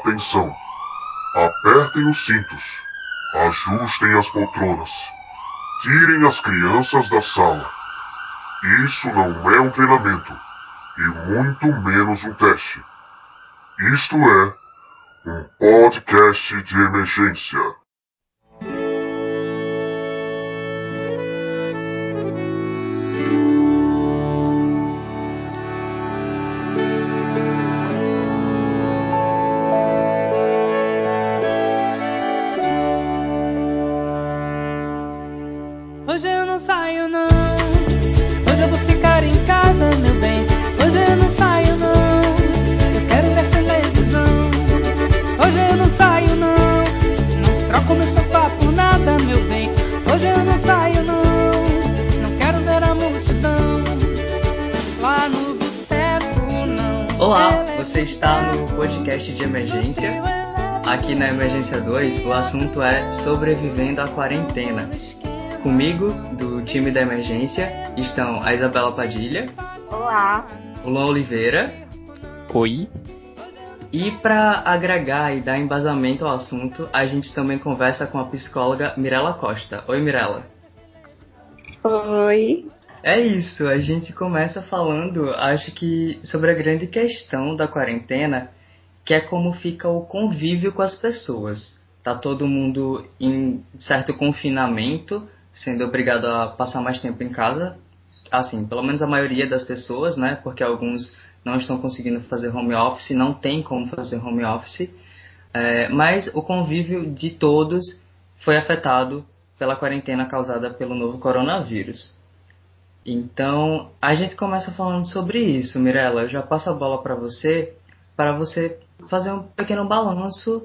Atenção! Apertem os cintos, ajustem as poltronas, tirem as crianças da sala. Isso não é um treinamento e muito menos um teste. Isto é um podcast de emergência. O assunto é sobrevivendo à quarentena. Comigo, do time da emergência, estão a Isabela Padilha, Olá. o Luan Oliveira, Oi. e para agregar e dar embasamento ao assunto, a gente também conversa com a psicóloga Mirella Costa. Oi, Mirella. Oi. É isso, a gente começa falando, acho que sobre a grande questão da quarentena, que é como fica o convívio com as pessoas. Tá todo mundo em certo confinamento, sendo obrigado a passar mais tempo em casa, assim, pelo menos a maioria das pessoas, né? Porque alguns não estão conseguindo fazer home office, não tem como fazer home office. É, mas o convívio de todos foi afetado pela quarentena causada pelo novo coronavírus. Então, a gente começa falando sobre isso, Mirella. Eu já passo a bola para você, para você fazer um pequeno balanço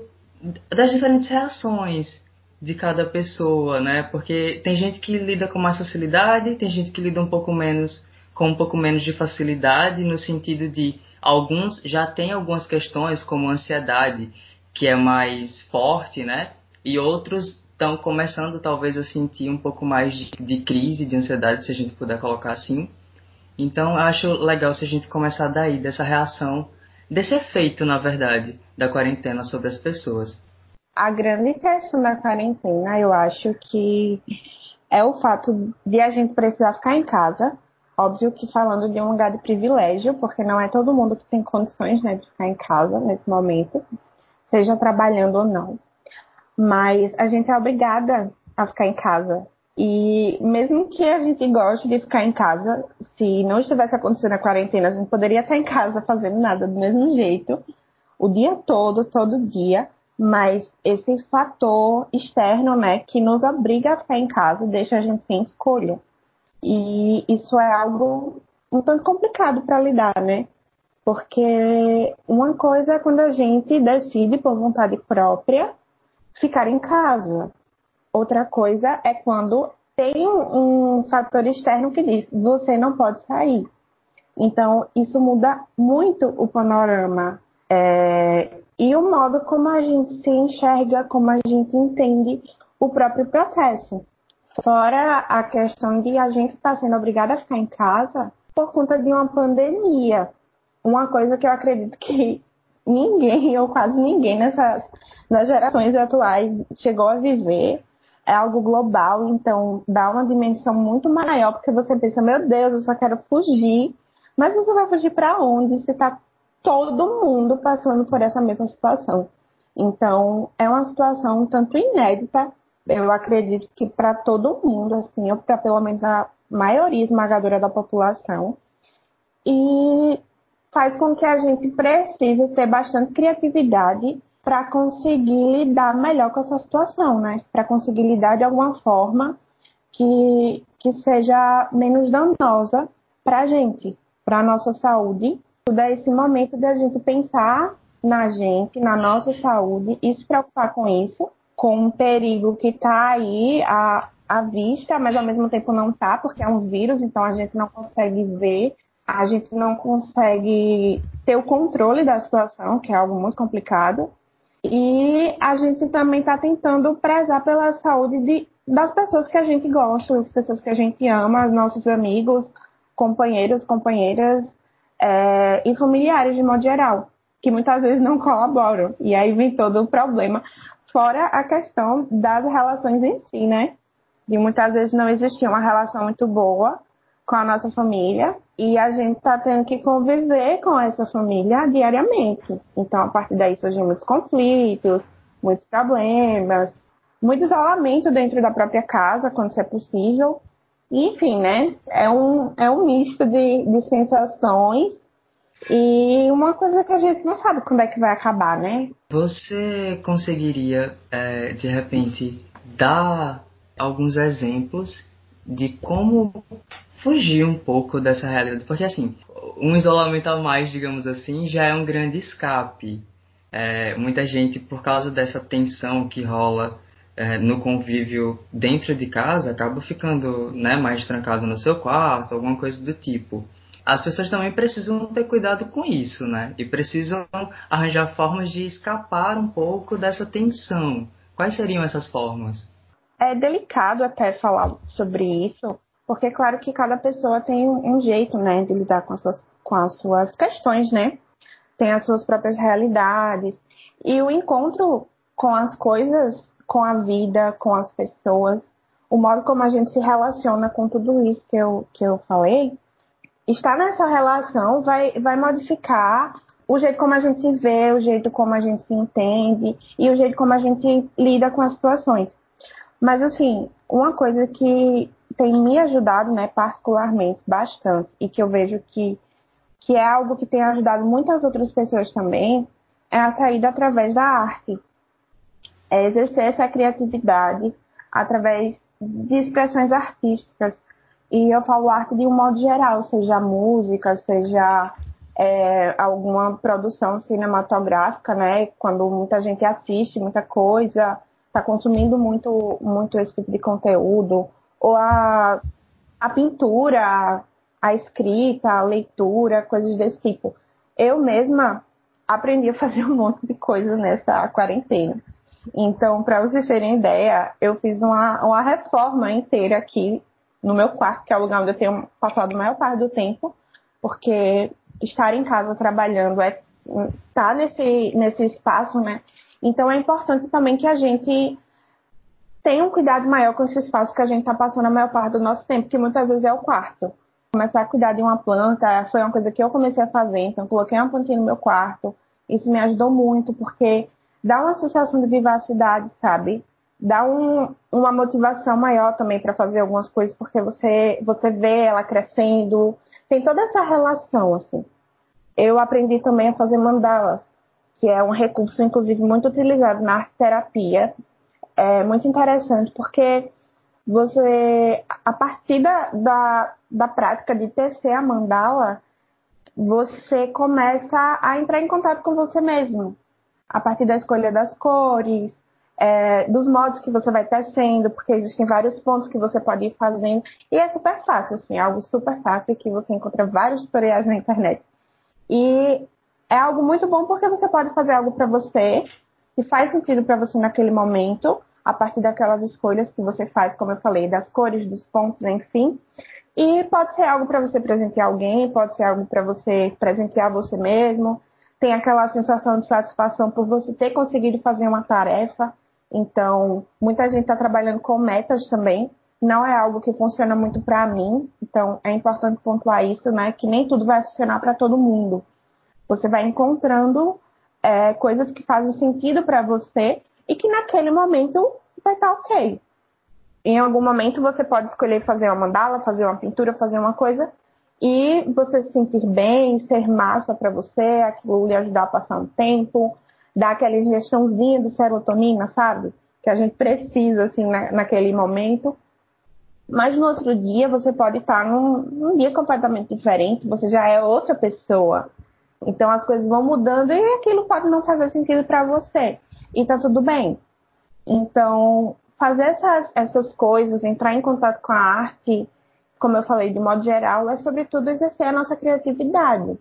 das diferentes reações de cada pessoa, né? Porque tem gente que lida com mais facilidade, tem gente que lida um pouco menos com um pouco menos de facilidade, no sentido de alguns já têm algumas questões como ansiedade, que é mais forte, né? E outros estão começando talvez a sentir um pouco mais de, de crise, de ansiedade, se a gente puder colocar assim. Então, acho legal se a gente começar daí, dessa reação, desse efeito, na verdade, da quarentena sobre as pessoas. A grande questão da quarentena, eu acho que é o fato de a gente precisar ficar em casa. Óbvio que falando de um lugar de privilégio, porque não é todo mundo que tem condições né, de ficar em casa nesse momento, seja trabalhando ou não. Mas a gente é obrigada a ficar em casa. E mesmo que a gente goste de ficar em casa, se não estivesse acontecendo a quarentena, a gente poderia estar em casa fazendo nada do mesmo jeito, o dia todo, todo dia. Mas esse fator externo, né, que nos obriga a ficar em casa, deixa a gente sem escolha. E isso é algo um tanto complicado para lidar, né? Porque uma coisa é quando a gente decide por vontade própria ficar em casa. Outra coisa é quando tem um fator externo que diz você não pode sair. Então, isso muda muito o panorama é, e o modo como a gente se enxerga, como a gente entende o próprio processo. Fora a questão de a gente estar sendo obrigada a ficar em casa por conta de uma pandemia. Uma coisa que eu acredito que ninguém, ou quase ninguém nessas nas gerações atuais chegou a viver. É algo global, então dá uma dimensão muito maior, porque você pensa, meu Deus, eu só quero fugir. Mas você vai fugir para onde? Se está todo mundo passando por essa mesma situação. Então, é uma situação um tanto inédita, eu acredito que para todo mundo, assim, ou para pelo menos a maioria esmagadora da população. E faz com que a gente precise ter bastante criatividade para conseguir lidar melhor com essa situação, né? Para conseguir lidar de alguma forma que, que seja menos danosa para a gente, para a nossa saúde. Tudo é esse momento de a gente pensar na gente, na nossa saúde e se preocupar com isso, com um perigo que está aí à, à vista, mas ao mesmo tempo não está, porque é um vírus, então a gente não consegue ver a gente não consegue ter o controle da situação, que é algo muito complicado. E a gente também está tentando prezar pela saúde de, das pessoas que a gente gosta, das pessoas que a gente ama, nossos amigos, companheiros, companheiras é, e familiares de modo geral. que muitas vezes não colaboram. E aí vem todo o problema. Fora a questão das relações em si, né? De muitas vezes não existir uma relação muito boa com a nossa família e a gente tá tendo que conviver com essa família diariamente. Então, a partir daí surgem muitos conflitos, muitos problemas, muito isolamento dentro da própria casa, quando isso é possível. enfim, né? É um, é um misto de, de sensações e uma coisa que a gente não sabe quando é que vai acabar, né? Você conseguiria, é, de repente, dar alguns exemplos de como fugir um pouco dessa realidade? Porque, assim, um isolamento a mais, digamos assim, já é um grande escape. É, muita gente, por causa dessa tensão que rola é, no convívio dentro de casa, acaba ficando né, mais trancado no seu quarto, alguma coisa do tipo. As pessoas também precisam ter cuidado com isso, né? E precisam arranjar formas de escapar um pouco dessa tensão. Quais seriam essas formas? É delicado até falar sobre isso, porque claro que cada pessoa tem um jeito, né, de lidar com as suas, com as suas questões, né? Tem as suas próprias realidades. E o encontro com as coisas com a vida, com as pessoas, o modo como a gente se relaciona com tudo isso que eu, que eu falei, estar nessa relação vai, vai modificar o jeito como a gente se vê, o jeito como a gente se entende e o jeito como a gente lida com as situações. Mas, assim, uma coisa que tem me ajudado, né, particularmente, bastante, e que eu vejo que, que é algo que tem ajudado muitas outras pessoas também, é a saída através da arte é exercer essa criatividade através de expressões artísticas. E eu falo arte de um modo geral, seja música, seja é, alguma produção cinematográfica, né? Quando muita gente assiste muita coisa, está consumindo muito, muito esse tipo de conteúdo, ou a, a pintura, a escrita, a leitura, coisas desse tipo. Eu mesma aprendi a fazer um monte de coisas nessa quarentena. Então, para vocês terem ideia, eu fiz uma, uma reforma inteira aqui no meu quarto, que é o lugar onde eu tenho passado a maior parte do tempo, porque estar em casa trabalhando é tá nesse, nesse espaço, né? Então é importante também que a gente tenha um cuidado maior com esse espaço que a gente está passando a maior parte do nosso tempo, que muitas vezes é o quarto. Começar a cuidar de uma planta foi uma coisa que eu comecei a fazer, então coloquei uma plantinha no meu quarto. Isso me ajudou muito, porque dá uma sensação de vivacidade, sabe? Dá um, uma motivação maior também para fazer algumas coisas, porque você, você vê ela crescendo. Tem toda essa relação, assim. Eu aprendi também a fazer mandalas, que é um recurso, inclusive, muito utilizado na arte terapia. É muito interessante, porque você, a partir da, da, da prática de tecer a mandala, você começa a entrar em contato com você mesmo a partir da escolha das cores, é, dos modos que você vai tecendo, porque existem vários pontos que você pode ir fazendo. E é super fácil, assim, é algo super fácil que você encontra vários tutoriais na internet. E é algo muito bom porque você pode fazer algo para você que faz sentido para você naquele momento, a partir daquelas escolhas que você faz, como eu falei, das cores, dos pontos, enfim. E pode ser algo para você presentear alguém, pode ser algo para você presentear você mesmo, tem aquela sensação de satisfação por você ter conseguido fazer uma tarefa. Então, muita gente está trabalhando com metas também. Não é algo que funciona muito para mim. Então, é importante pontuar isso, né? Que nem tudo vai funcionar para todo mundo. Você vai encontrando é, coisas que fazem sentido para você e que naquele momento vai estar tá ok. Em algum momento você pode escolher fazer uma mandala, fazer uma pintura, fazer uma coisa e você se sentir bem, ser massa para você, aquilo lhe ajudar a passar um tempo, dar aquela ingestãozinha de serotonina, sabe? Que a gente precisa, assim, na, naquele momento. Mas no outro dia você pode estar num, num dia completamente diferente, você já é outra pessoa. Então as coisas vão mudando e aquilo pode não fazer sentido para você. E tá tudo bem. Então, fazer essas, essas coisas, entrar em contato com a arte, como eu falei, de modo geral, é sobretudo exercer a nossa criatividade.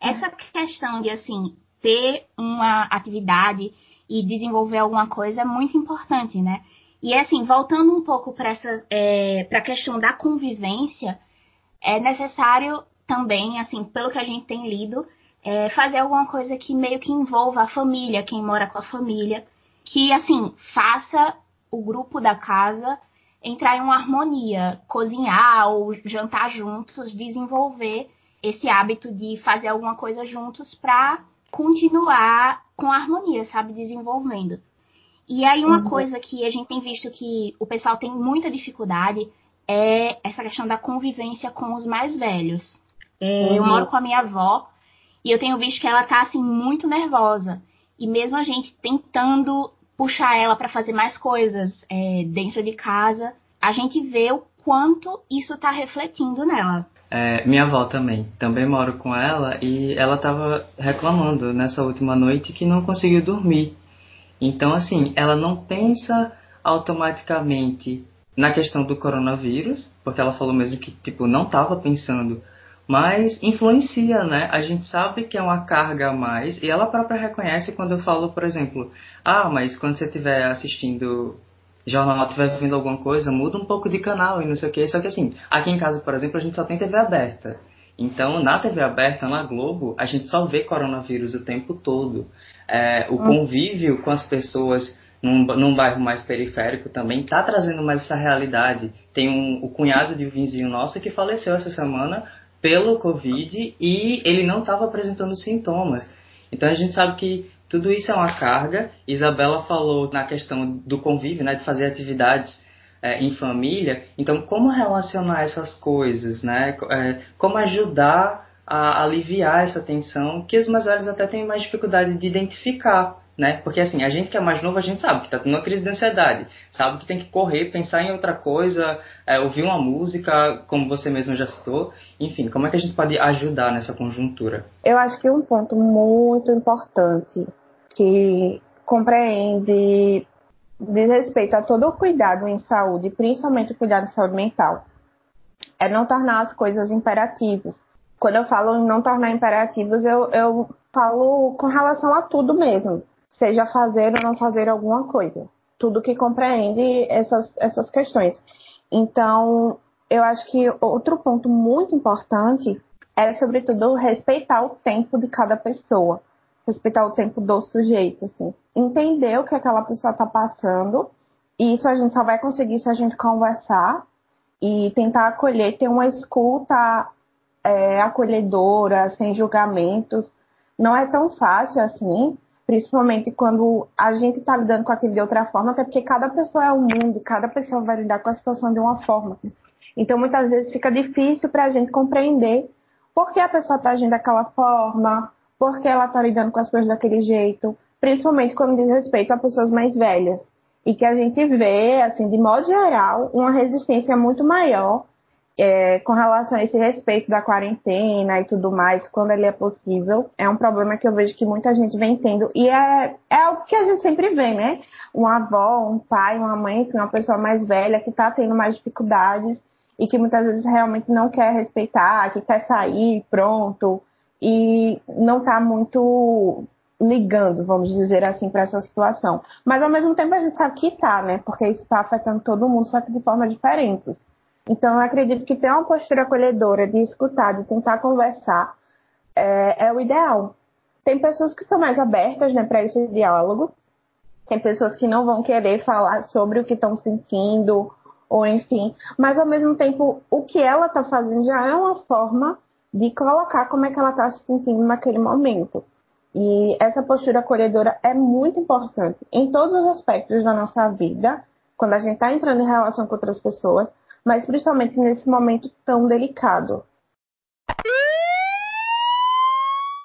Essa questão de, assim, ter uma atividade e desenvolver alguma coisa é muito importante, né? E, assim, voltando um pouco para é, a questão da convivência, é necessário também, assim, pelo que a gente tem lido, é, fazer alguma coisa que meio que envolva a família, quem mora com a família, que assim faça o grupo da casa entrar em uma harmonia, cozinhar ou jantar juntos, desenvolver esse hábito de fazer alguma coisa juntos para continuar com a harmonia, sabe, desenvolvendo. E aí uma uhum. coisa que a gente tem visto que o pessoal tem muita dificuldade é essa questão da convivência com os mais velhos. Uhum. Eu moro com a minha avó e eu tenho visto que ela tá assim muito nervosa. E mesmo a gente tentando puxar ela para fazer mais coisas é, dentro de casa, a gente vê o quanto isso tá refletindo nela. É, minha avó também, também moro com ela e ela estava reclamando nessa última noite que não conseguiu dormir. Então, assim, ela não pensa automaticamente na questão do coronavírus, porque ela falou mesmo que tipo não estava pensando mas influencia, né? A gente sabe que é uma carga a mais e ela própria reconhece quando eu falo, por exemplo, ah, mas quando você estiver assistindo jornal, estiver vendo alguma coisa, muda um pouco de canal e não sei o que. Só que assim, aqui em casa, por exemplo, a gente só tem TV aberta. Então, na TV aberta, na Globo, a gente só vê coronavírus o tempo todo. É, o hum. convívio com as pessoas num, num bairro mais periférico também está trazendo mais essa realidade. Tem um, o cunhado de um vizinho nosso que faleceu essa semana pelo Covid e ele não estava apresentando sintomas. Então a gente sabe que tudo isso é uma carga. Isabela falou na questão do convívio, né, de fazer atividades é, em família. Então, como relacionar essas coisas, né? É, como ajudar a aliviar essa tensão que os mais velhos até têm mais dificuldade de identificar né? Porque assim, a gente que é mais novo, a gente sabe que está tendo uma crise de ansiedade, sabe que tem que correr, pensar em outra coisa, é, ouvir uma música, como você mesmo já citou. Enfim, como é que a gente pode ajudar nessa conjuntura? Eu acho que um ponto muito importante que compreende diz respeito a todo o cuidado em saúde, principalmente o cuidado em saúde mental, é não tornar as coisas imperativas. Quando eu falo em não tornar imperativas, eu, eu falo com relação a tudo mesmo seja fazer ou não fazer alguma coisa. Tudo que compreende essas, essas questões. Então, eu acho que outro ponto muito importante é, sobretudo, respeitar o tempo de cada pessoa. Respeitar o tempo do sujeito, assim. Entender o que aquela pessoa está passando. E isso a gente só vai conseguir se a gente conversar e tentar acolher, ter uma escuta é, acolhedora, sem julgamentos. Não é tão fácil assim, principalmente quando a gente está lidando com aquilo de outra forma, até porque cada pessoa é um mundo, cada pessoa vai lidar com a situação de uma forma. Então, muitas vezes fica difícil para a gente compreender por que a pessoa está agindo daquela forma, por que ela está lidando com as coisas daquele jeito, principalmente quando diz respeito a pessoas mais velhas. E que a gente vê, assim, de modo geral, uma resistência muito maior é, com relação a esse respeito da quarentena e tudo mais, quando ele é possível, é um problema que eu vejo que muita gente vem tendo. E é, é algo que a gente sempre vê, né? Uma avó, um pai, uma mãe, enfim, uma pessoa mais velha que está tendo mais dificuldades e que muitas vezes realmente não quer respeitar, que quer sair, pronto, e não está muito ligando, vamos dizer assim, para essa situação. Mas ao mesmo tempo a gente sabe que está, né? Porque isso está afetando todo mundo, só que de forma diferente. Então, eu acredito que ter uma postura acolhedora, de escutar, de tentar conversar, é, é o ideal. Tem pessoas que são mais abertas né, para esse diálogo, tem pessoas que não vão querer falar sobre o que estão sentindo, ou enfim, mas ao mesmo tempo, o que ela está fazendo já é uma forma de colocar como é que ela está se sentindo naquele momento. E essa postura acolhedora é muito importante em todos os aspectos da nossa vida, quando a gente está entrando em relação com outras pessoas, mas principalmente nesse momento tão delicado.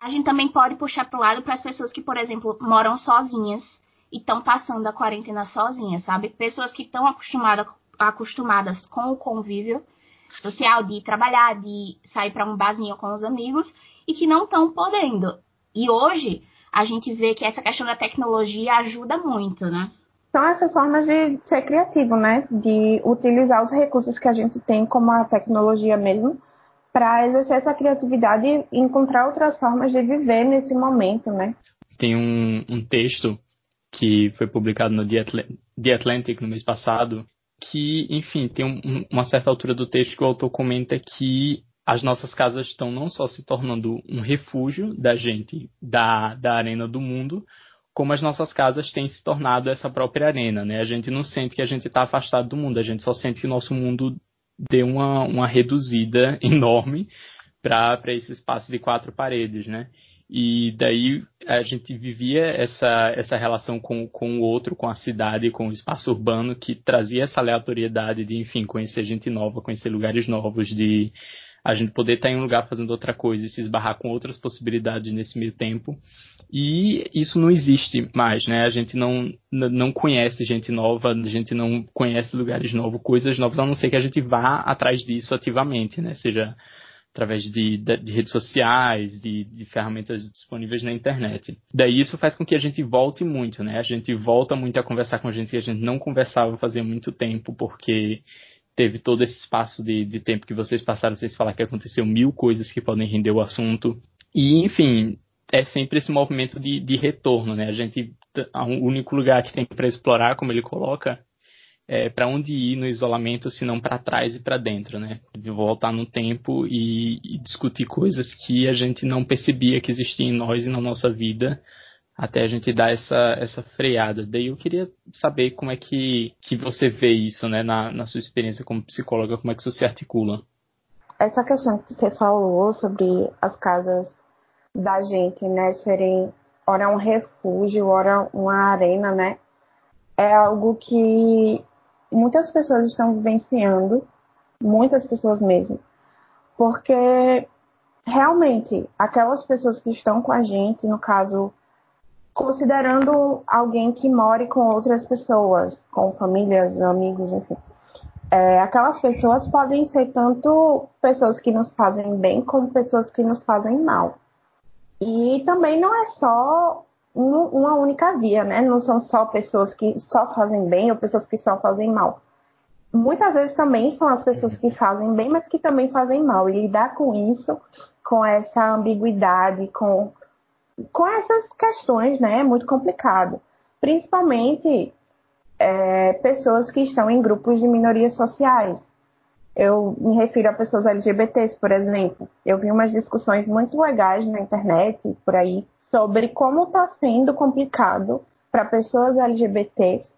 A gente também pode puxar para o lado para as pessoas que, por exemplo, moram sozinhas e estão passando a quarentena sozinhas, sabe? Pessoas que estão acostumadas, acostumadas com o convívio social, de trabalhar, de sair para um barzinho com os amigos e que não estão podendo. E hoje a gente vê que essa questão da tecnologia ajuda muito, né? São essas formas de ser criativo, né? De utilizar os recursos que a gente tem, como a tecnologia mesmo, para exercer essa criatividade e encontrar outras formas de viver nesse momento, né? Tem um, um texto que foi publicado no The Atlantic no mês passado, que, enfim, tem um, uma certa altura do texto que o autor comenta que as nossas casas estão não só se tornando um refúgio da gente da, da arena do mundo, como as nossas casas têm se tornado essa própria arena, né? A gente não sente que a gente está afastado do mundo, a gente só sente que o nosso mundo deu uma, uma reduzida enorme para esse espaço de quatro paredes, né? E daí a gente vivia essa, essa relação com, com o outro, com a cidade, com o espaço urbano, que trazia essa aleatoriedade de, enfim, conhecer gente nova, conhecer lugares novos, de a gente poder estar em um lugar fazendo outra coisa e se esbarrar com outras possibilidades nesse meio tempo. E isso não existe mais, né? A gente não, não conhece gente nova, a gente não conhece lugares novos, coisas novas, a não ser que a gente vá atrás disso ativamente, né? Seja através de, de, de redes sociais, de, de, ferramentas disponíveis na internet. Daí isso faz com que a gente volte muito, né? A gente volta muito a conversar com gente que a gente não conversava fazia muito tempo, porque teve todo esse espaço de, de tempo que vocês passaram, vocês falar que aconteceu mil coisas que podem render o assunto. E, enfim, é sempre esse movimento de, de retorno, né? A gente, o único lugar que tem para explorar, como ele coloca, é, para onde ir no isolamento, se não para trás e para dentro, né? De voltar no tempo e, e, discutir coisas que a gente não percebia que existiam em nós e na nossa vida, até a gente dar essa, essa freada. Daí eu queria saber como é que, que você vê isso, né, na, na sua experiência como psicóloga, como é que isso se articula? Essa questão que você falou sobre as casas da gente, né, serem ora um refúgio, ora uma arena, né, é algo que muitas pessoas estão vivenciando, muitas pessoas mesmo, porque realmente aquelas pessoas que estão com a gente, no caso, considerando alguém que more com outras pessoas, com famílias, amigos, enfim. É, aquelas pessoas podem ser tanto pessoas que nos fazem bem como pessoas que nos fazem mal. E também não é só uma única via, né? Não são só pessoas que só fazem bem ou pessoas que só fazem mal. Muitas vezes também são as pessoas que fazem bem, mas que também fazem mal. E lidar com isso, com essa ambiguidade, com, com essas questões, né? É muito complicado. Principalmente é, pessoas que estão em grupos de minorias sociais. Eu me refiro a pessoas LGBTs, por exemplo. Eu vi umas discussões muito legais na internet, por aí, sobre como está sendo complicado para pessoas LGBTs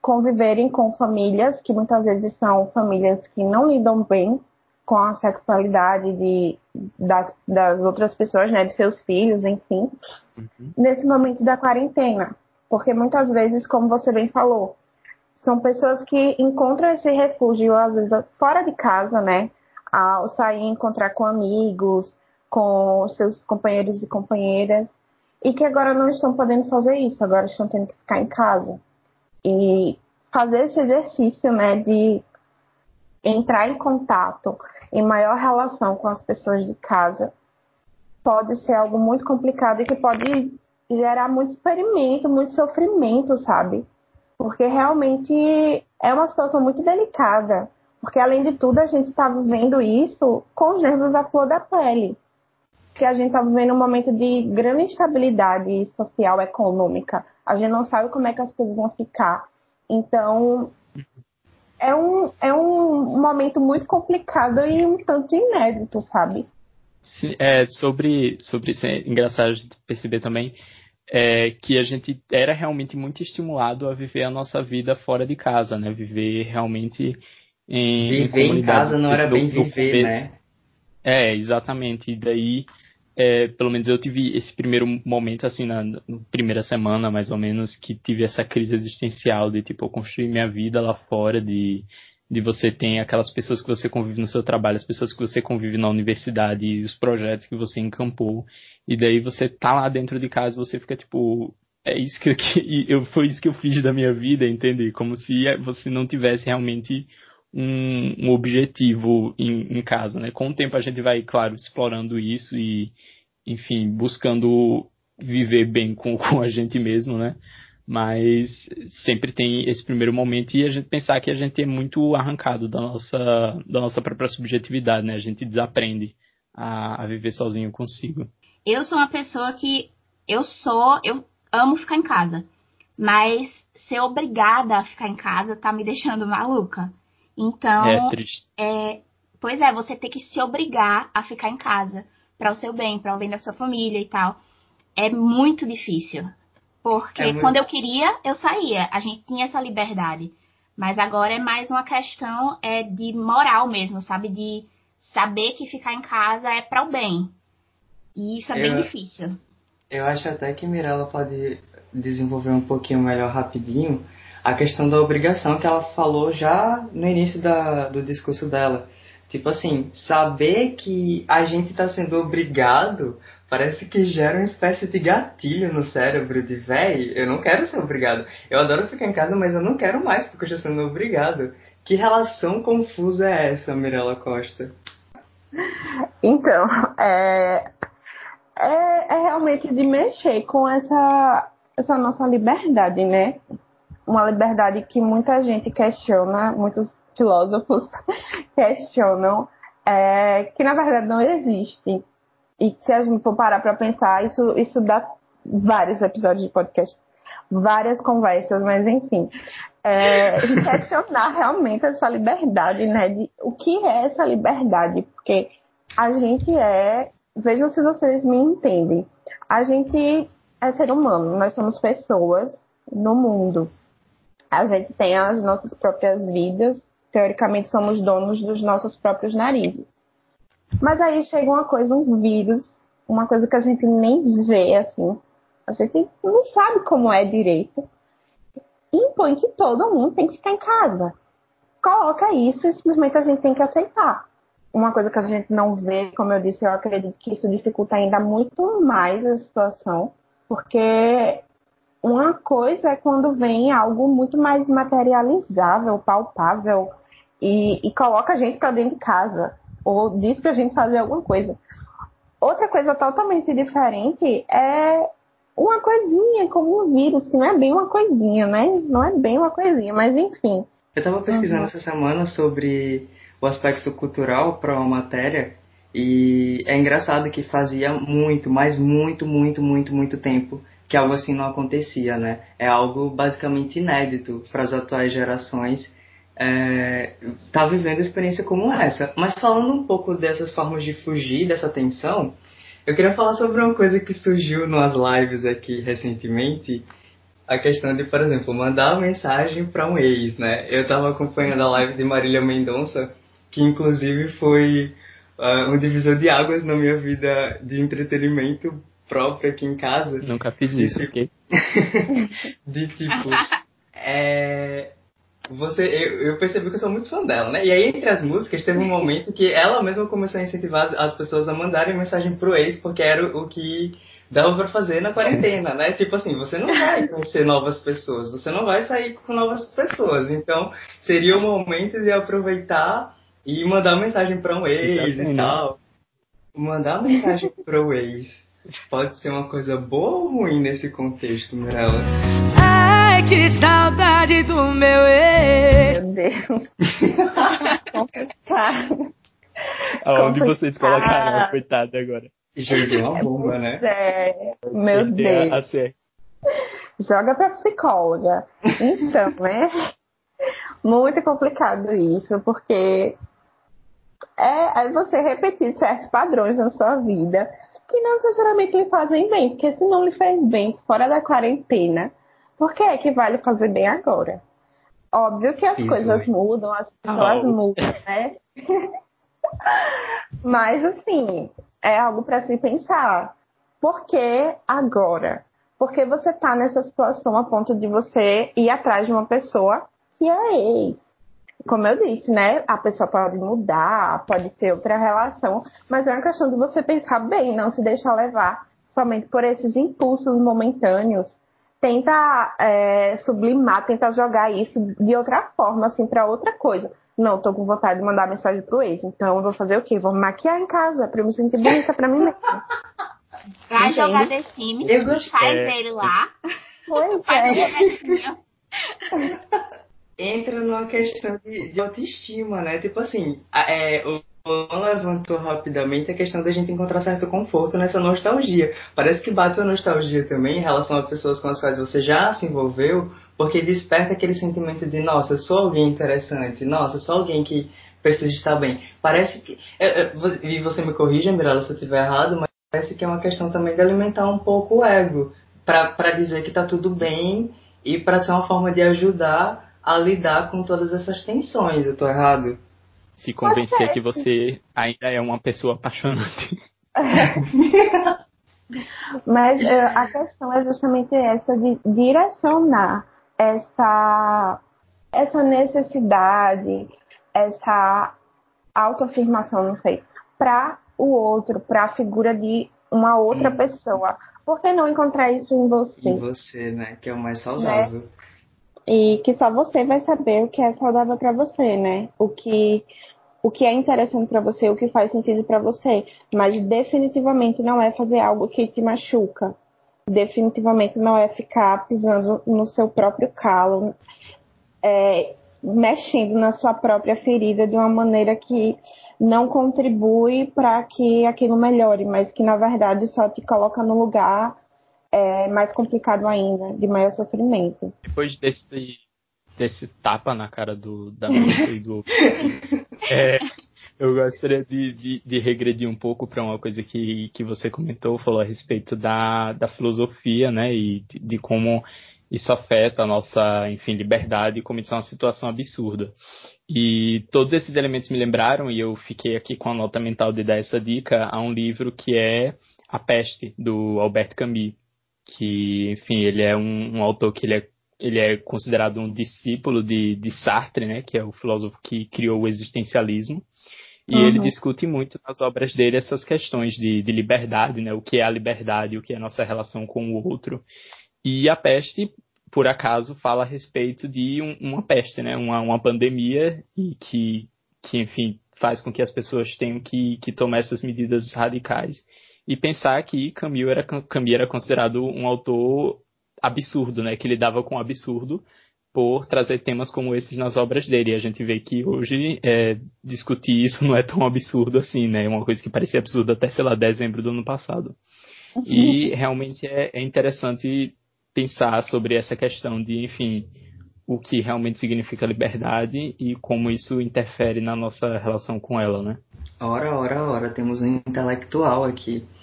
conviverem com famílias que muitas vezes são famílias que não lidam bem com a sexualidade de, das, das outras pessoas, né, de seus filhos, enfim, uhum. nesse momento da quarentena. Porque muitas vezes, como você bem falou, são pessoas que encontram esse refúgio, às vezes, fora de casa, né, ao sair encontrar com amigos, com seus companheiros e companheiras, e que agora não estão podendo fazer isso, agora estão tendo que ficar em casa. E fazer esse exercício, né, de entrar em contato, em maior relação com as pessoas de casa, pode ser algo muito complicado e que pode gerar muito experimento, muito sofrimento, sabe? Porque realmente é uma situação muito delicada. Porque, além de tudo, a gente está vivendo isso com os nervos à flor da pele que a gente está vivendo um momento de grande instabilidade social, econômica. A gente não sabe como é que as coisas vão ficar. Então, é um, é um momento muito complicado e um tanto inédito, sabe? Sim, é, sobre, sobre isso é engraçado de perceber também é, que a gente era realmente muito estimulado a viver a nossa vida fora de casa, né? Viver realmente em Viver em, em casa não era bem viver, né? É, exatamente. E daí é, pelo menos eu tive esse primeiro momento, assim, na, na, primeira semana, mais ou menos, que tive essa crise existencial de, tipo, eu minha vida lá fora, de, de você ter aquelas pessoas que você convive no seu trabalho, as pessoas que você convive na universidade, e os projetos que você encampou, e daí você tá lá dentro de casa, você fica, tipo, é isso que, que eu, foi isso que eu fiz da minha vida, entende? Como se você não tivesse realmente um, um objetivo em, em, casa, né? Com o tempo a gente vai, claro, explorando isso e, enfim, buscando viver bem com, com a gente mesmo, né? Mas sempre tem esse primeiro momento e a gente pensar que a gente é muito arrancado da nossa, da nossa própria subjetividade, né? A gente desaprende a, a viver sozinho consigo. Eu sou uma pessoa que eu sou, eu amo ficar em casa, mas ser obrigada a ficar em casa tá me deixando maluca. Então, é, triste. é Pois é, você ter que se obrigar a ficar em casa para o seu bem, para o bem da sua família e tal. É muito difícil. Porque É muito- quando eu queria, eu saía. A gente tinha essa liberdade. Mas agora é mais uma questão é de moral mesmo, sabe? De saber que ficar em casa é para o bem. E isso é bem Eu- difícil. Eu acho até que Mirella pode desenvolver um pouquinho melhor rapidinho a questão da obrigação que ela falou já no início da, do discurso dela. Tipo assim, saber que a gente está sendo obrigado parece que gera uma espécie de gatilho no cérebro de véi, eu não quero ser obrigado. Eu adoro ficar em casa, mas eu não quero mais porque eu estou sendo obrigado. Que relação confusa é essa, Mirella Costa? Então, é, é, é realmente de mexer com essa, essa nossa liberdade, né? Uma liberdade que muita gente questiona, muitos filósofos questionam, é, que na verdade não existe. E se a gente for parar para pensar, isso, isso dá vários episódios de podcast, várias conversas, mas enfim. É, questionar realmente essa liberdade, né? De, o que é essa liberdade? Porque a gente é, vejam se vocês me entendem, a gente é ser humano, nós somos pessoas no mundo. A gente tem as nossas próprias vidas, teoricamente somos donos dos nossos próprios narizes. Mas aí chega uma coisa, um vírus, uma coisa que a gente nem vê assim, a gente não sabe como é direito, impõe que todo mundo tem que ficar em casa. Coloca isso e simplesmente a gente tem que aceitar uma coisa que a gente não vê, como eu disse, eu acredito que isso dificulta ainda muito mais a situação, porque uma coisa é quando vem algo muito mais materializável, palpável, e, e coloca a gente para dentro de casa, ou diz pra gente fazer alguma coisa. Outra coisa totalmente diferente é uma coisinha, como um vírus, que não é bem uma coisinha, né? Não é bem uma coisinha, mas enfim. Eu estava pesquisando essa semana sobre o aspecto cultural para uma matéria e é engraçado que fazia muito, mas muito, muito, muito, muito tempo que algo assim não acontecia, né? É algo basicamente inédito para as atuais gerações é, tá vivendo experiência como essa. Mas falando um pouco dessas formas de fugir dessa tensão, eu queria falar sobre uma coisa que surgiu nas lives aqui recentemente, a questão de, por exemplo, mandar uma mensagem para um ex, né? Eu estava acompanhando a live de Marília Mendonça, que inclusive foi uh, um divisor de águas na minha vida de entretenimento próprio aqui em casa. Nunca fiz isso, De- ok? de tipo, é, você, eu, eu percebi que eu sou muito fã dela, né? E aí, entre as músicas, teve um momento que ela mesma começou a incentivar as, as pessoas a mandarem mensagem pro ex, porque era o, o que dava pra fazer na quarentena, né? Tipo assim, você não vai conhecer novas pessoas, você não vai sair com novas pessoas. Então, seria o momento de aproveitar e mandar mensagem pra um ex e tal. Mandar mensagem pro ex pode ser uma coisa boa ou ruim nesse contexto, Mirella? Ai, que saudade do meu ex. Meu Deus. Complicado. Aonde vocês colocaram a coitada agora? Joguei uma bomba, né? É, meu Deus. a ser- Joga pra psicóloga. Então, né? Muito complicado isso, porque é, é você repetir certos padrões na sua vida que não necessariamente lhe fazem bem, porque se não lhe fez bem fora da quarentena, por que é que vai lhe fazer bem agora? Óbvio que as Isso. coisas mudam, as pessoas Oh. mudam, né? Mas assim, é algo para se pensar. Por que agora? Porque você tá nessa situação a ponto de você ir atrás de uma pessoa que é ex. Como eu disse, né? A pessoa pode mudar, pode ser outra relação, mas é uma questão de você pensar bem, não se deixar levar somente por esses impulsos momentâneos. Tenta é, sublimar, tenta jogar isso de outra forma, assim, para outra coisa. Não, tô com vontade de mandar mensagem pro ex, então eu vou fazer o quê? Vou me maquiar em casa pra eu me sentir bonita pra mim mesma. Vai Entende? jogar The Sims, faz é, ele lá, Pois faz é. Entra numa questão de, de autoestima, né? Tipo assim, a- é, o Luan levantou rapidamente a questão da gente encontrar certo conforto nessa nostalgia. Parece que bate uma nostalgia também em relação a pessoas com as quais você já se envolveu, porque desperta aquele sentimento de, nossa, sou alguém interessante, nossa, sou alguém que precisa estar bem. Parece que. E você me corrija, Mirella, se eu estiver errado, mas parece que é uma questão também de alimentar um pouco o ego. para dizer que está tudo bem e para ser uma forma de ajudar a lidar com todas essas tensões. Eu estou errado? Se convencer que você ainda é uma pessoa apaixonante. Mas uh, a questão é justamente essa de direcionar essa, essa necessidade, essa autoafirmação, não sei, para o outro, para a figura de uma outra hum. pessoa. Por que não encontrar isso em você? Em você, né? Que é o mais saudável. Né? E que só você vai saber o que é saudável para você, né? O que o que é interessante para você, o que faz sentido para você, mas definitivamente não é fazer algo que te machuca. Definitivamente não é ficar pisando no seu próprio calo, é, mexendo na sua própria ferida de uma maneira que não contribui para que aquilo melhore, mas que na verdade só te coloca no lugar é, mais complicado ainda, de maior sofrimento. Depois desse desse tapa na cara do, da moça e do é, eu gostaria de, de, de, regredir um pouco para uma coisa que, que você comentou, falou a respeito da, da filosofia, né, e de, de como isso afeta a nossa, enfim, liberdade como isso é uma situação absurda. E todos esses elementos me lembraram, e eu fiquei aqui com a nota mental de dar essa dica, a um livro que é A Peste, do Albert Camus, que, enfim, ele é um, um autor que ele é ele é considerado um discípulo de, de Sartre, né, que é o filósofo que criou o existencialismo. E uhum. ele discute muito nas obras dele essas questões de, de liberdade, né, o que é a liberdade, o que é a nossa relação com o outro. E a peste, por acaso, fala a respeito de um, uma peste, né, uma, uma pandemia e que, que, enfim, faz com que as pessoas tenham que, que tomar essas medidas radicais. E pensar que Camus era, Camus era considerado um autor absurdo, né? Que lidava com o absurdo por trazer temas como esses nas obras dele. E a gente vê que hoje é, discutir isso não é tão absurdo assim, né? É uma coisa que parecia absurda até, sei lá, dezembro do ano passado. E realmente é, é interessante pensar sobre essa questão de, enfim, o que realmente significa liberdade e como isso interfere na nossa relação com ela, né? Ora, ora, ora, temos um intelectual aqui.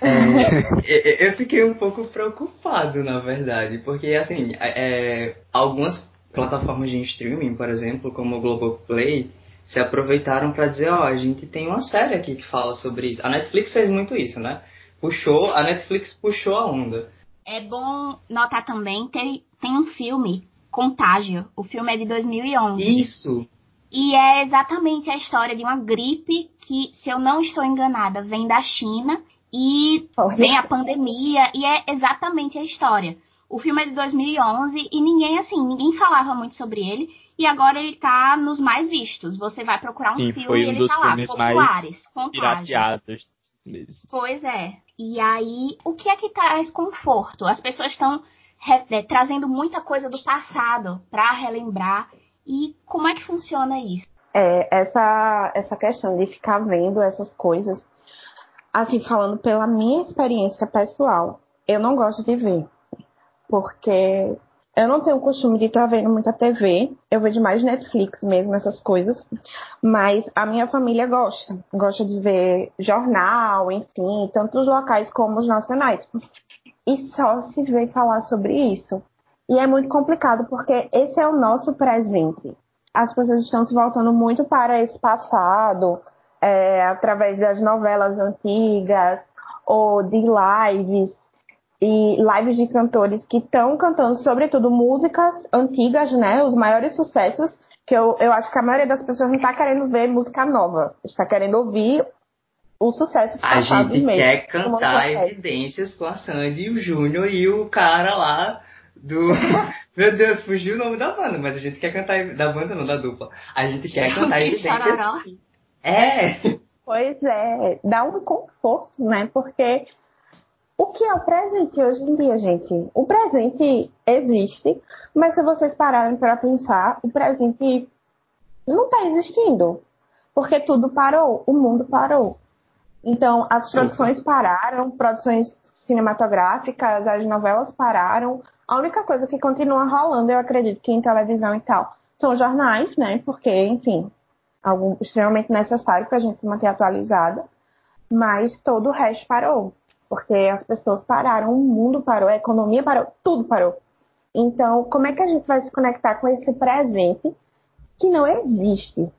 É, eu fiquei um pouco preocupado, na verdade, porque, assim, é, algumas plataformas de streaming, por exemplo, como o Globoplay, se aproveitaram para dizer, ó, oh, a gente tem uma série aqui que fala sobre isso. A Netflix fez muito isso, né? Puxou, a Netflix puxou a onda. É bom notar também, tem, tem um filme, Contágio. O filme é de 2011. Isso! E é exatamente a história de uma gripe que, se eu não estou enganada, vem da China e vem a pandemia e é exatamente a história. O filme é de 2011 e ninguém assim, ninguém falava muito sobre ele e agora ele tá nos mais vistos. Você vai procurar um Sim, filme foi um e ele tá lá, populares, contágios. Pois é. E aí, o que é que traz conforto? As pessoas estão é, trazendo muita coisa do passado para relembrar. E como é que funciona isso? É, essa, essa questão de ficar vendo essas coisas assim, falando pela minha experiência pessoal, eu não gosto de ver. Porque eu não tenho o costume de estar vendo muita TV. Eu vejo mais Netflix mesmo, essas coisas. Mas a minha família gosta. Gosta de ver jornal, enfim, tanto os locais como os nacionais. E só se vê falar sobre isso. E é muito complicado porque esse é o nosso presente. As pessoas estão se voltando muito para esse passado, é, através das novelas antigas ou de lives e lives de cantores que estão cantando, sobretudo, músicas antigas, né? Os maiores sucessos, que eu, eu acho que a maioria das pessoas não está querendo ver música nova, está querendo ouvir os sucessos a passados mesmo. A gente quer cantar evidências com a Sandy, o Júnior e o cara lá do. Meu Deus, fugiu o nome da banda, mas a gente quer cantar. Da banda, não, da dupla. A gente quer cantar evidências. É. Pois é, dá um conforto, né? Porque o que é o presente hoje em dia, gente? O presente existe, mas se vocês pararem para pensar, o presente não está existindo. Porque tudo parou, o mundo parou. Então, as produções pararam, produções cinematográficas, as novelas pararam. A única coisa que continua rolando, eu acredito que em televisão e tal, são jornais, né? Porque, enfim, algo extremamente necessário para a gente se manter atualizada, mas todo o resto parou, porque as pessoas pararam, o mundo parou, a economia parou, tudo parou. Então, como é que a gente vai se conectar com esse presente que não existe?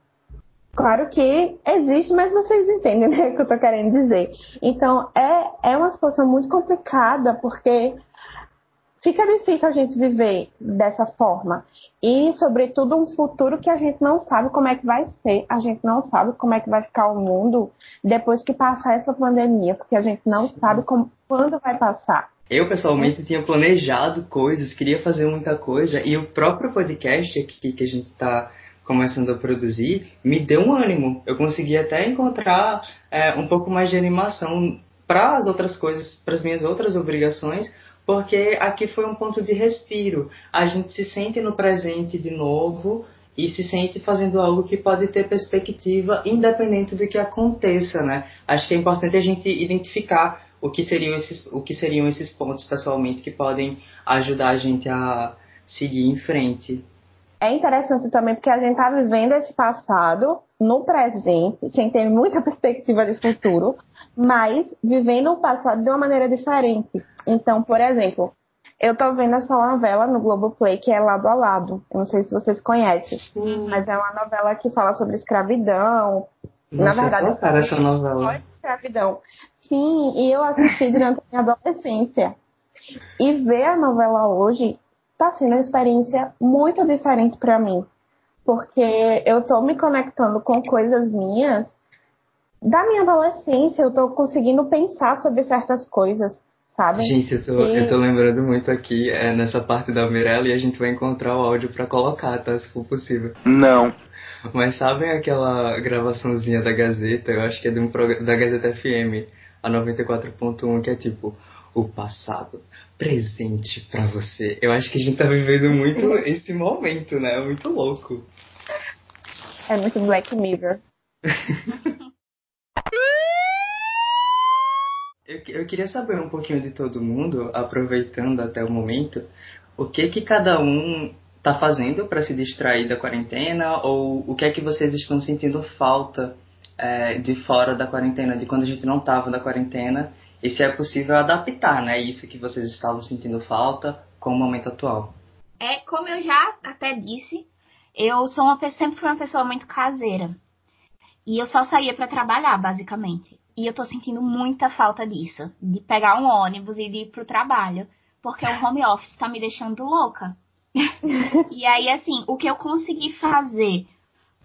Claro que existe, mas vocês entendem né, o que eu estou querendo dizer. Então, é, é uma situação muito complicada, porque fica difícil a gente viver dessa forma. E, sobretudo, um futuro que a gente não sabe como é que vai ser. A gente não sabe como é que vai ficar o mundo depois que passar essa pandemia, porque a gente não Sim. sabe como, quando vai passar. Eu, pessoalmente, tinha planejado coisas, queria fazer muita coisa, e o próprio podcast aqui que a gente está começando a produzir me deu um ânimo. Eu consegui até encontrar é, um pouco mais de animação para as outras coisas, para as minhas outras obrigações, porque aqui foi um ponto de respiro. A gente se sente no presente de novo e se sente fazendo algo que pode ter perspectiva independente do que aconteça, né? Acho que é importante a gente identificar o que seriam esses, o que seriam esses pontos pessoalmente que podem ajudar a gente a seguir em frente. É interessante também porque a gente está vivendo esse passado no presente, sem ter muita perspectiva de futuro, mas vivendo o passado de uma maneira diferente. Então, por exemplo, eu tô vendo essa novela no Globoplay que é Lado a Lado. Eu não sei se vocês conhecem, Sim. mas é uma novela que fala sobre escravidão. Nossa, Na verdade, é essa novela. escravidão. Sim, e eu assisti durante a minha adolescência. E ver a novela hoje está sendo uma experiência muito diferente para mim. Porque eu tô me conectando com coisas minhas da minha adolescência, eu tô conseguindo pensar sobre certas coisas, sabe? Gente, eu tô, e... eu tô lembrando muito aqui é, nessa parte da Mirella e a gente vai encontrar o áudio para colocar, tá? Se for possível. Não. Mas sabem aquela gravaçãozinha da Gazeta? Eu acho que é de um da Gazeta FM a 94.1, que é tipo o passado presente para você. Eu acho que a gente tá vivendo muito esse momento, né? É muito louco. É muito Black Mirror. eu, eu queria saber um pouquinho de todo mundo, aproveitando até o momento, o que que cada um tá fazendo para se distrair da quarentena ou o que é que vocês estão sentindo falta é, de fora da quarentena, de quando a gente não estava na quarentena, e se é possível adaptar, né? Isso que vocês estavam sentindo falta com o momento atual. É, como eu já até disse, eu sou uma sempre fui uma pessoa muito caseira. E eu só saía para trabalhar, basicamente. E eu tô sentindo muita falta disso, de pegar um ônibus e de ir pro trabalho, porque o home office tá me deixando louca. e aí assim, o que eu consegui fazer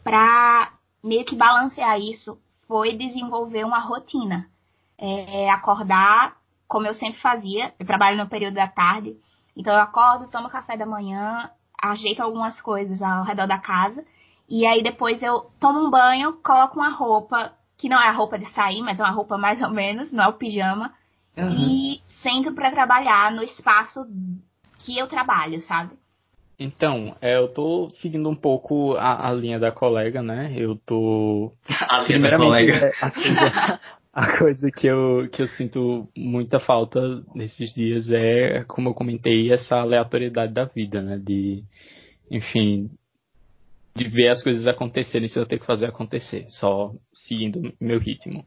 pra meio que balancear isso foi desenvolver uma rotina. É, acordar, como eu sempre fazia, eu trabalho no período da tarde, então eu acordo, tomo café da manhã, ajeito algumas coisas ao redor da casa, e aí depois eu tomo um banho, coloco uma roupa, que não é a roupa de sair, mas é uma roupa mais ou menos, não é o pijama, uhum. e sento para trabalhar no espaço que eu trabalho, sabe? Então, é, eu tô seguindo um pouco a, a, linha da colega, né? Eu tô. a linha da colega. É, a, a coisa que eu, que eu sinto muita falta nesses dias é, como eu comentei, essa aleatoriedade da vida, né? De, enfim, de ver as coisas acontecerem sem eu ter que fazer acontecer, só seguindo meu ritmo.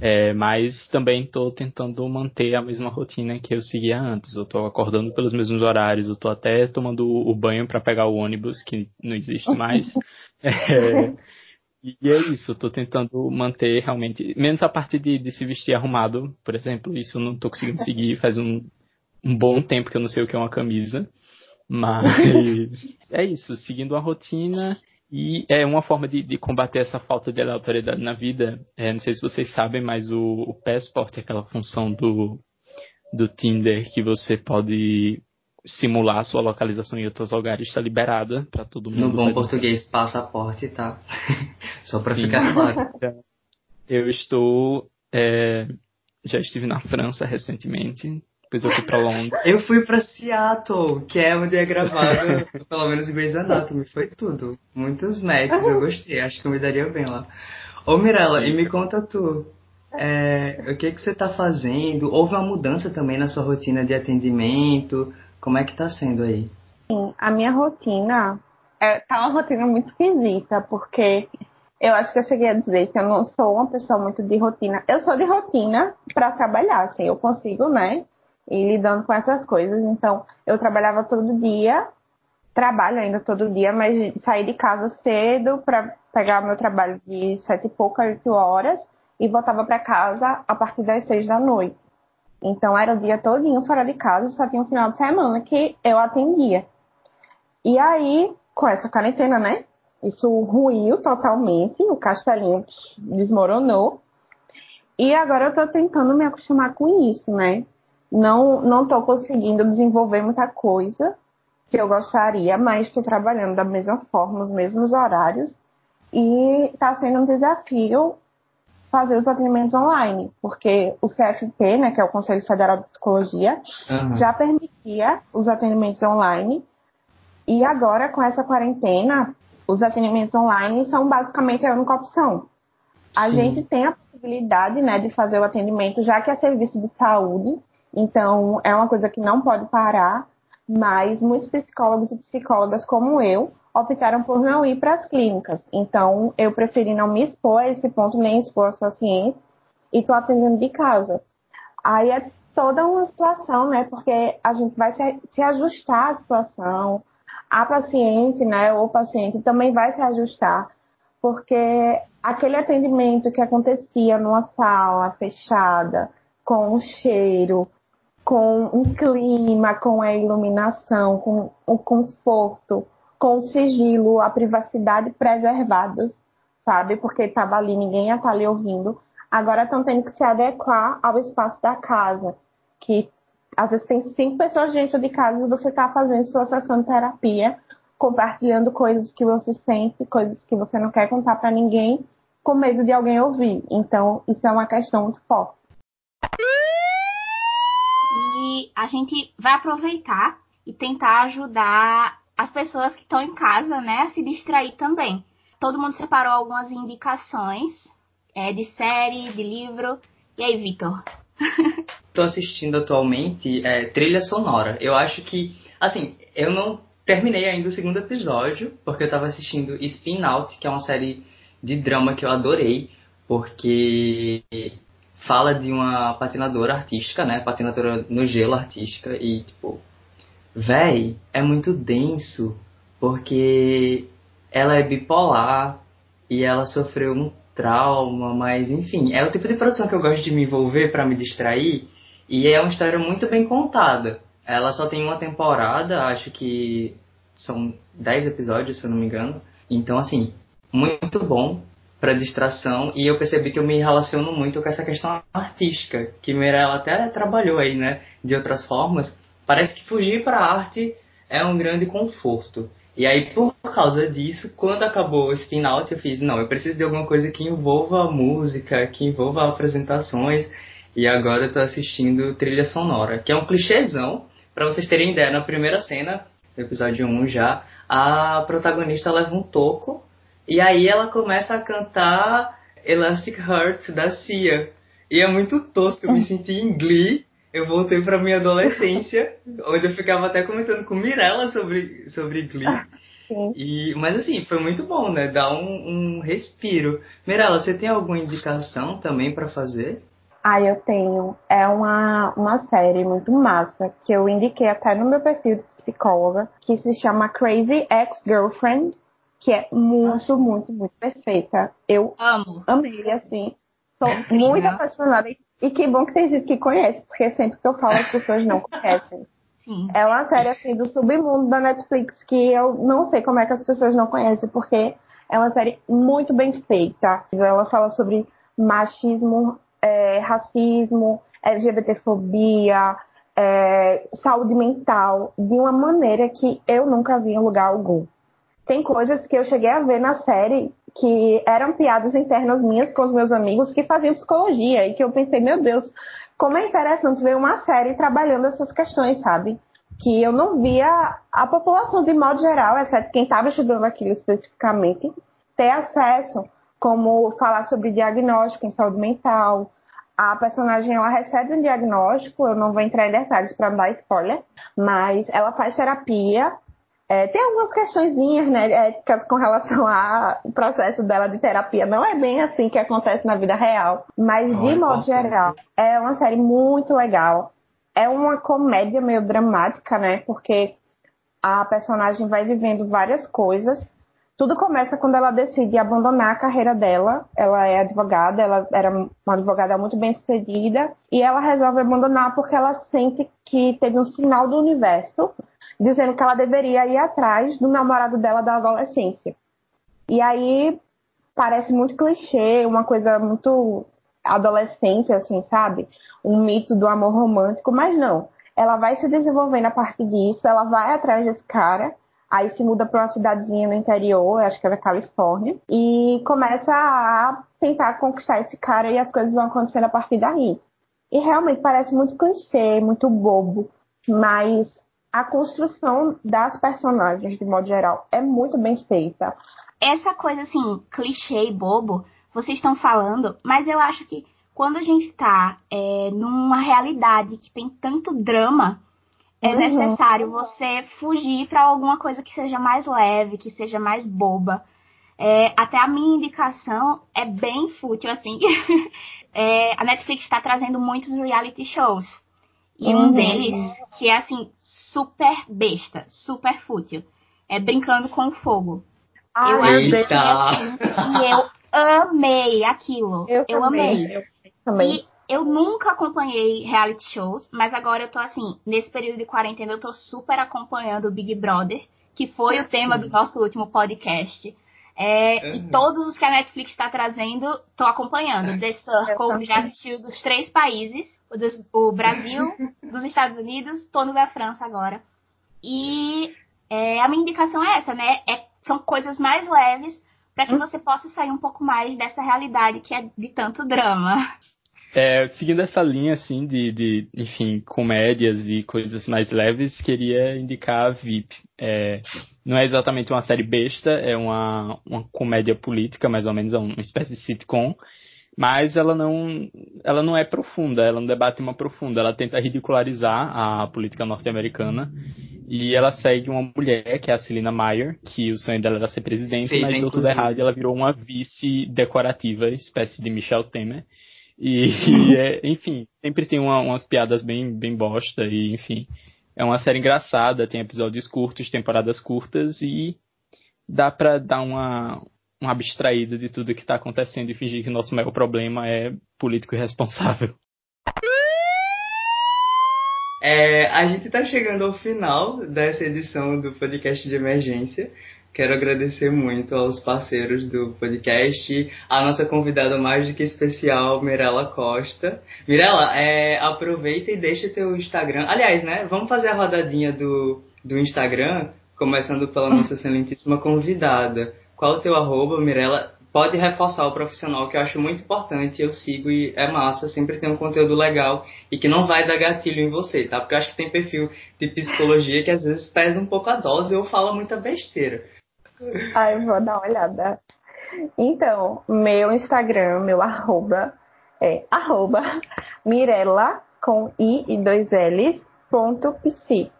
É, mas também estou tentando manter a mesma rotina que eu seguia antes. Eu estou acordando pelos mesmos horários, eu estou até tomando o banho para pegar o ônibus, que não existe mais. é, e é isso, eu estou tentando manter realmente, menos a parte de, de, se vestir arrumado, por exemplo, isso eu não estou conseguindo seguir faz um, um bom tempo que eu não sei o que é uma camisa. Mas é isso, seguindo a rotina e é uma forma de, de, combater essa falta de aleatoriedade na vida. É, não sei se vocês sabem, mas o, o Passport é aquela função do, do Tinder que você pode simular a sua localização em outros lugares, está liberada para todo mundo. No bom português, assim. passaporte, tá? Só para ficar claro. Eu estou. É, já estive na França recentemente. Depois eu fui pra Londres. Eu fui pra Seattle, que é onde é gravado, pelo menos Grey's Anatomy. Foi tudo. Muitos matches, eu gostei. Acho que eu me daria bem lá. Ô Mirella, e me conta tu. É, o que que você tá fazendo? Houve uma mudança também na sua rotina de atendimento? Como é que tá sendo aí? Sim, a minha rotina é, tá uma rotina muito esquisita, porque eu acho que eu cheguei a dizer que eu não sou uma pessoa muito de rotina. Eu sou de rotina para trabalhar, assim, eu consigo, né? Ir lidando com essas coisas. Então, eu trabalhava todo dia, trabalho ainda todo dia, mas saí de casa cedo para pegar meu trabalho de sete e pouca, oito horas e voltava para casa a partir das seis da noite. Então, era o dia todinho fora de casa, só tinha um final de semana que eu atendia. E aí, com essa quarentena, né? Isso ruiu totalmente, o castelinho desmoronou. E agora eu tô tentando me acostumar com isso, né? Não, não tô conseguindo desenvolver muita coisa que eu gostaria, mas estou trabalhando da mesma forma, os mesmos horários. E está sendo um desafio fazer os atendimentos online, porque o CFP, né, que é o Conselho Federal de Psicologia, uhum. já permitia os atendimentos online. E agora, com essa quarentena, os atendimentos online são basicamente a única opção. A Sim. gente tem a possibilidade né, de fazer o atendimento, já que é serviço de saúde, então é uma coisa que não pode parar, mas muitos psicólogos e psicólogas como eu optaram por não ir para as clínicas. Então eu preferi não me expor a esse ponto, nem expor os pacientes, e estou atendendo de casa. Aí é toda uma situação, né? Porque a gente vai se, se ajustar à situação, a paciente, né, o paciente também vai se ajustar, porque aquele atendimento que acontecia numa sala fechada, com o cheiro, com um clima, com a iluminação, com o conforto, com sigilo, a privacidade preservada, sabe? Porque estava ali, ninguém ia estar tá ali ouvindo. Agora estão tendo que se adequar ao espaço da casa, que às vezes tem cinco pessoas dentro de casa e você está fazendo sua sessão de terapia, compartilhando coisas que você sente, coisas que você não quer contar para ninguém, com medo de alguém ouvir. Então, isso é uma questão muito forte. E a gente vai aproveitar e tentar ajudar as pessoas que estão em casa, né, a se distrair também. Todo mundo separou algumas indicações é, de série, de livro. E aí, Vitor? Tô assistindo atualmente é, trilha sonora. Eu acho que, assim, eu não terminei ainda o segundo episódio, porque eu tava assistindo Spin Out, que é uma série de drama que eu adorei, porque fala de uma patinadora artística, né? Patinadora no gelo artística, e tipo, véi, é muito denso, porque ela é bipolar e ela sofreu um trauma, mas enfim, é o tipo de produção que eu gosto de me envolver para me distrair e é uma história muito bem contada. Ela só tem uma temporada, acho que são 10 episódios, se eu não me engano. Então, assim, muito bom para distração e eu percebi que eu me relaciono muito com essa questão artística, que Mirella até trabalhou aí, né, de outras formas. Parece que fugir para a arte é um grande conforto. E aí, por causa disso, quando acabou o spin out, eu fiz, não, eu preciso de alguma coisa que envolva música, que envolva apresentações. E agora eu tô assistindo trilha sonora, que é um clichêzão. Para vocês terem ideia, na primeira cena, no episódio 1 já, a protagonista leva um toco e aí ela começa a cantar Elastic Heart da Cia. E é muito tosco, eu me senti em Glee eu voltei para minha adolescência, onde eu ficava até comentando com Mirella sobre, sobre Glee. Ah, e, mas assim, foi muito bom, né? Dá um, um respiro. Mirella, você tem alguma indicação também para fazer? Ah, eu tenho. É uma, uma série muito massa que eu indiquei até no meu perfil de psicóloga, que se chama Crazy Ex-Girlfriend, que é muito, muito, muito perfeita. Eu amo. Amei, assim. Sou muito apaixonada. E que bom que tem gente que conhece, porque sempre que eu falo as pessoas não conhecem. Sim. É uma série assim do submundo da Netflix que eu não sei como é que as pessoas não conhecem, porque é uma série muito bem feita. Ela fala sobre machismo, é, racismo, LGBTfobia, é, saúde mental, de uma maneira que eu nunca vi em lugar algum. Tem coisas que eu cheguei a ver na série que eram piadas internas minhas com os meus amigos que faziam psicologia e que eu pensei, meu Deus, como é interessante ver uma série trabalhando essas questões, sabe? Que eu não via a população de modo geral, exceto quem estava estudando aquilo especificamente, ter acesso, como falar sobre diagnóstico em saúde mental. A personagem ela recebe um diagnóstico, eu não vou entrar em detalhes para dar spoiler, mas ela faz terapia É, tem algumas questõezinhas, né, éticas com relação ao processo dela de terapia. Não é bem assim que acontece na vida real, mas Não de é modo importante. geral, é uma série muito legal. É uma comédia meio dramática, né, porque a personagem vai vivendo várias coisas. Tudo começa quando ela decide abandonar a carreira dela. Ela é advogada, ela era uma advogada muito bem sucedida, e ela resolve abandonar porque ela sente que teve um sinal do universo dizendo que ela deveria ir atrás do namorado dela da adolescência. E aí parece muito clichê, uma coisa muito adolescente, assim, sabe? Um mito do amor romântico, mas não. Ela vai se desenvolvendo a partir disso, ela vai atrás desse cara, aí se muda para uma cidadezinha no interior, acho que é da Califórnia, e começa a tentar conquistar esse cara e as coisas vão acontecendo a partir daí. E realmente parece muito clichê, muito bobo, mas a construção das personagens, de modo geral, é muito bem feita. Essa coisa assim, clichê e bobo, vocês estão falando, mas eu acho que quando a gente tá é, numa realidade que tem tanto drama, é Uhum. necessário você fugir pra alguma coisa que seja mais leve, que seja mais boba. É, até a minha indicação é bem fútil, assim. É, a Netflix está trazendo muitos reality shows. E um Uhum. deles, que é assim, super besta, super fútil. É Brincando com Fogo. Ai, eu Deus, Eita. assim, e eu amei aquilo. eu, eu também, amei. Eu também. E eu nunca acompanhei reality shows, mas agora eu tô assim, nesse período de quarentena eu tô super acompanhando o Big Brother, que foi o tema do nosso último podcast. É, E Uhum. todos os que a Netflix está trazendo, tô acompanhando. The Circle, já assisti dos três países, o, dos- o Brasil, dos Estados Unidos, tô no da França agora. E é, a minha indicação é essa, né? É- são coisas mais leves para que você possa sair um pouco mais dessa realidade que é de tanto drama. É, seguindo essa linha, assim, de, de, enfim, comédias e coisas mais leves, queria indicar a VIP. É, não é exatamente uma série besta, é uma, uma comédia política, mais ou menos, é uma espécie de sitcom, mas ela não, ela não é profunda, ela não debate uma profunda, ela tenta ridicularizar a política norte-americana, e ela segue uma mulher, que é a Celina Meyer, que o sonho dela era ser presidente, Feita, mas deu tudo errado e ela virou uma vice decorativa, espécie de Michelle Temer. E, e é, enfim, sempre tem uma- umas piadas bem, bem bosta e, enfim, é uma série engraçada, tem episódios curtos, temporadas curtas e dá pra dar uma, uma abstraída de tudo que tá acontecendo e fingir que o nosso maior problema é político irresponsável. É, a gente está chegando ao final dessa edição do podcast de emergência. Quero agradecer muito aos parceiros do podcast, a nossa convidada mais do que especial, Mirella Costa. Mirella, é, aproveita e deixa teu Instagram. Aliás, né? Vamos fazer a rodadinha do, do Instagram, começando pela nossa excelentíssima convidada. Qual o teu arroba, Mirella? Pode reforçar o profissional, que eu acho muito importante. Eu sigo e é massa, sempre tem um conteúdo legal e que não vai dar gatilho em você, tá? Porque eu acho que tem perfil de psicologia que às vezes pesa um pouco a dose ou fala muita besteira. Ai, eu vou dar uma olhada. Então, meu Instagram, meu arroba é arroba Mirella com I e dois L's ponto psi.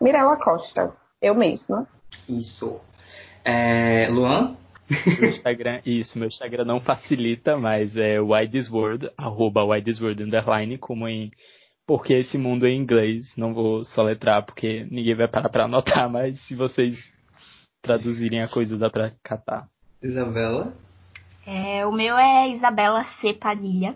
Mirella Costa, eu mesma. Isso. É, Luan? Meu Instagram, isso, meu Instagram não facilita, mas é why arroba why underline, como em porque esse mundo é em inglês, não vou soletrar porque ninguém vai parar pra anotar, mas se vocês traduzirem a coisa dá pra catar. Isabela? É, o meu é Isabela C. Padilha.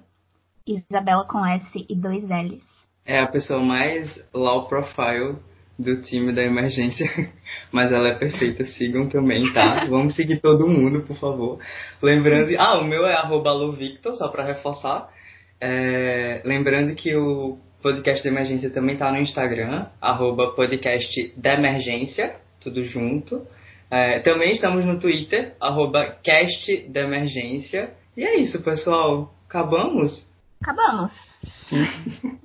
Isabela com S e dois L's. É a pessoa mais low profile do time da emergência, mas ela é perfeita, sigam também, tá? Vamos seguir todo mundo, por favor. Lembrando, ah, o meu é arroba Victor, só pra reforçar. É, lembrando que o podcast da emergência também tá no Instagram, arroba podcast da emergência, tudo junto. É, também estamos no Twitter, arroba cast da emergência. E é isso, pessoal. Acabamos? Acabamos. Sim.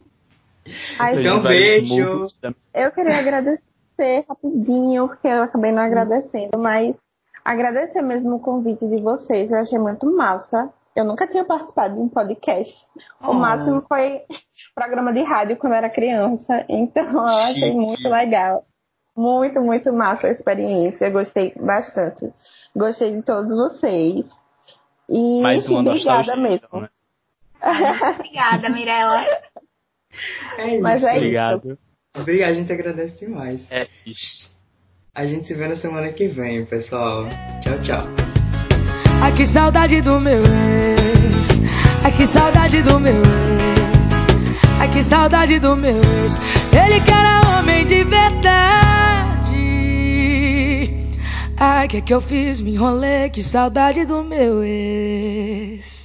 Ai, Então, beijo. Eu queria agradecer rapidinho, porque eu acabei não agradecendo, mas agradecer mesmo o convite de vocês. Eu achei muito massa. Eu nunca tinha participado de um podcast. O Oh. máximo foi programa de rádio quando eu era criança. Então eu achei Chique. muito legal. Muito, muito massa a experiência. Gostei bastante. Gostei de todos vocês. E Mais uma obrigada mesmo. Então, né? Obrigada, Mirella. É isso. Mas é Obrigado. Obrigado, a gente agradece demais. É isso. A gente se vê na semana que vem, pessoal. Tchau, tchau. Ai que saudade do meu ex. Ai que saudade do meu ex. Ai que saudade do meu ex. Ele que era de verdade. Ai que é que eu fiz? Me enrolei. Que saudade do meu ex.